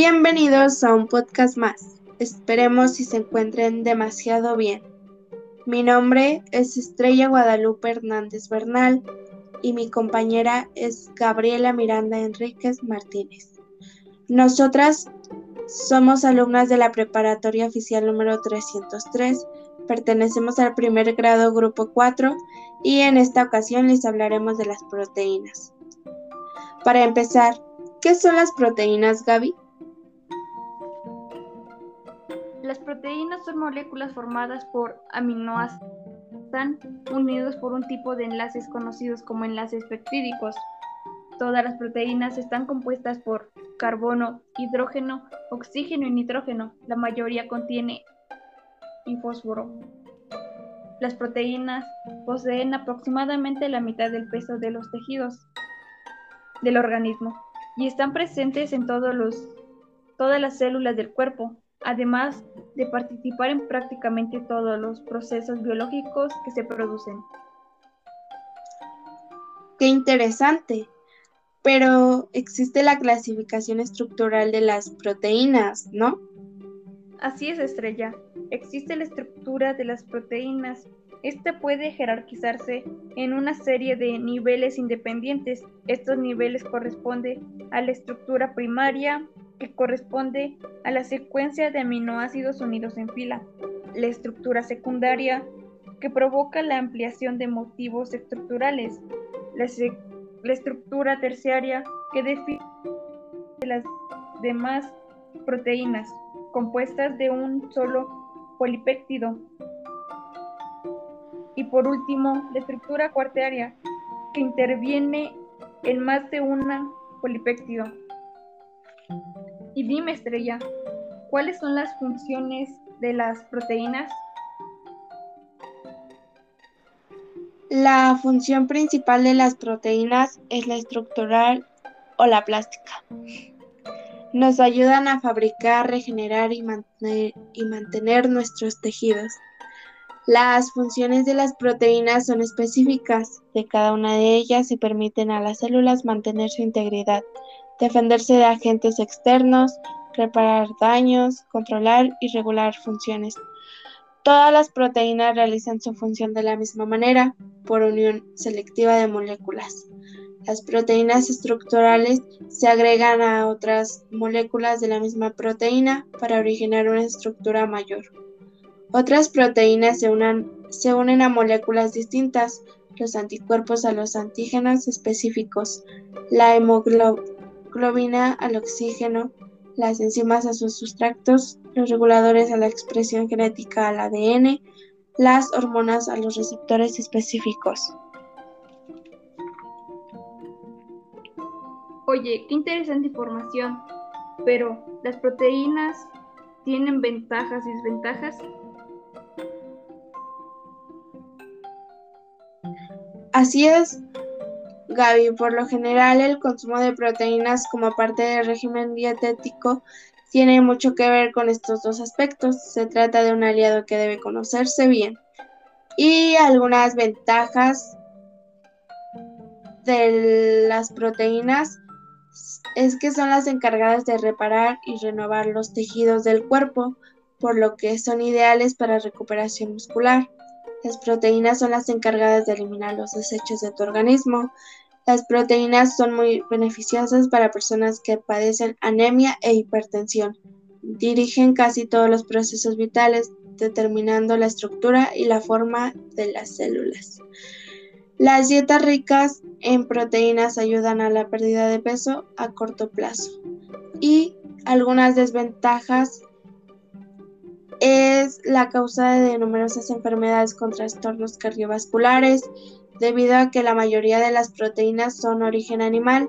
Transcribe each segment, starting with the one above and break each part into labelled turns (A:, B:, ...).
A: Bienvenidos a un podcast más. Esperemos si se encuentren demasiado bien. Mi nombre es Estrella Guadalupe Hernández Bernal y mi compañera es Gabriela Miranda Enríquez Martínez. Nosotras somos alumnas de la preparatoria oficial número 303, pertenecemos al primer grado grupo 4 y en esta ocasión les hablaremos de las proteínas. Para empezar, ¿qué son las proteínas, Gaby?
B: Moléculas formadas por aminoácidos. Están unidos por un tipo de enlaces conocidos como enlaces peptídicos. Todas las proteínas están compuestas por carbono, hidrógeno, oxígeno y nitrógeno. La mayoría contiene y fósforo. Las proteínas poseen aproximadamente la mitad del peso de los tejidos del organismo y están presentes en todos los, todas las células del cuerpo, además de participar en prácticamente todos los procesos biológicos que se producen.
A: Qué interesante. Pero existe la clasificación estructural de las proteínas, ¿no?
B: Así es, Estrella. Existe la estructura de las proteínas. Esta puede jerarquizarse en una serie de niveles independientes. Estos niveles corresponden a la estructura primaria, que corresponde a la secuencia de aminoácidos unidos en fila. La estructura secundaria, que provoca la ampliación de motivos estructurales. La, estructura terciaria, que define las demás proteínas compuestas de un solo polipéptido. Y por último, la estructura cuartaria, que interviene en más de una polipéptido. Y dime, Estrella, ¿cuáles son las funciones de las proteínas?
A: La función principal de las proteínas es la estructural o la plástica. Nos ayudan a fabricar, regenerar y mantener, nuestros tejidos. Las funciones de las proteínas son específicas de cada una de ellas y permiten a las células mantener su integridad, defenderse de agentes externos, reparar daños, controlar y regular funciones. Todas las proteínas realizan su función de la misma manera, por unión selectiva de moléculas. Las proteínas estructurales se agregan a otras moléculas de la misma proteína para originar una estructura mayor. Otras proteínas se, unen a moléculas distintas, los anticuerpos a los antígenos específicos, la hemoglobina al oxígeno, las enzimas a sus sustratos, los reguladores a la expresión genética al ADN, las hormonas a los receptores específicos.
B: Oye, qué interesante información, pero ¿las proteínas tienen ventajas y desventajas?
A: Así es, Gaby. Por lo general, el consumo de proteínas como parte del régimen dietético tiene mucho que ver con estos dos aspectos. Se trata de un aliado que debe conocerse bien. Y algunas ventajas de las proteínas es que son las encargadas de reparar y renovar los tejidos del cuerpo, por lo que son ideales para recuperación muscular. Las proteínas son las encargadas de eliminar los desechos de tu organismo. Las proteínas son muy beneficiosas para personas que padecen anemia e hipertensión. Dirigen casi todos los procesos vitales, determinando la estructura y la forma de las células. Las dietas ricas en proteínas ayudan a la pérdida de peso a corto plazo. Y algunas desventajas es la causa de numerosas enfermedades con trastornos cardiovasculares, debido a que la mayoría de las proteínas son origen animal,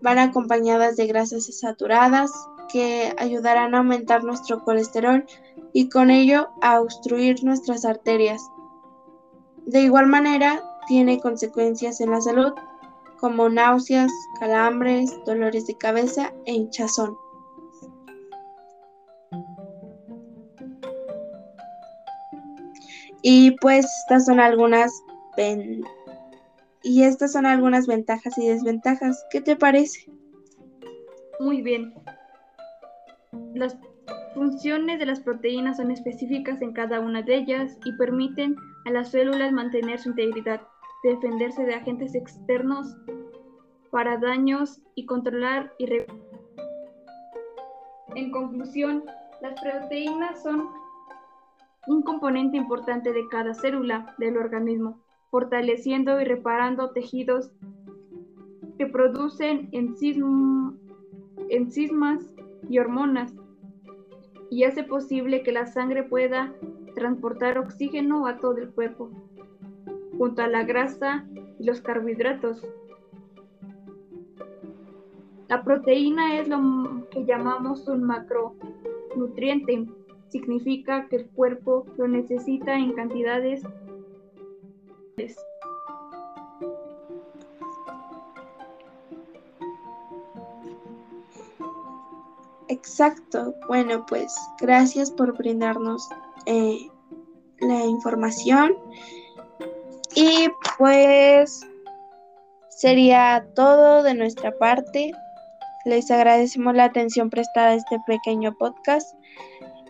A: van acompañadas de grasas saturadas que ayudarán a aumentar nuestro colesterol y con ello a obstruir nuestras arterias. De igual manera, tiene consecuencias en la salud como náuseas, calambres, dolores de cabeza e hinchazón. Y pues estas son algunas y estas son algunas ventajas y desventajas. ¿Qué te parece?
B: Muy bien. Las funciones de las proteínas son específicas en cada una de ellas y permiten a las células mantener su integridad, defenderse de agentes externos para daños y controlar y En conclusión, las proteínas son un componente importante de cada célula del organismo, fortaleciendo y reparando tejidos que producen enzimas y hormonas y hace posible que la sangre pueda transportar oxígeno a todo el cuerpo, junto a la grasa y los carbohidratos. La proteína es lo que llamamos un macronutriente. Significa que el cuerpo lo necesita en cantidades
A: Exacto. Bueno, pues gracias por brindarnos eh, la información. Y pues sería todo de nuestra parte. Les agradecemos la atención prestada a este pequeño podcast.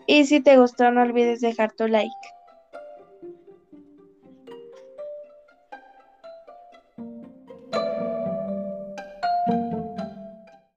A: Y si te gustó, no olvides dejar tu like.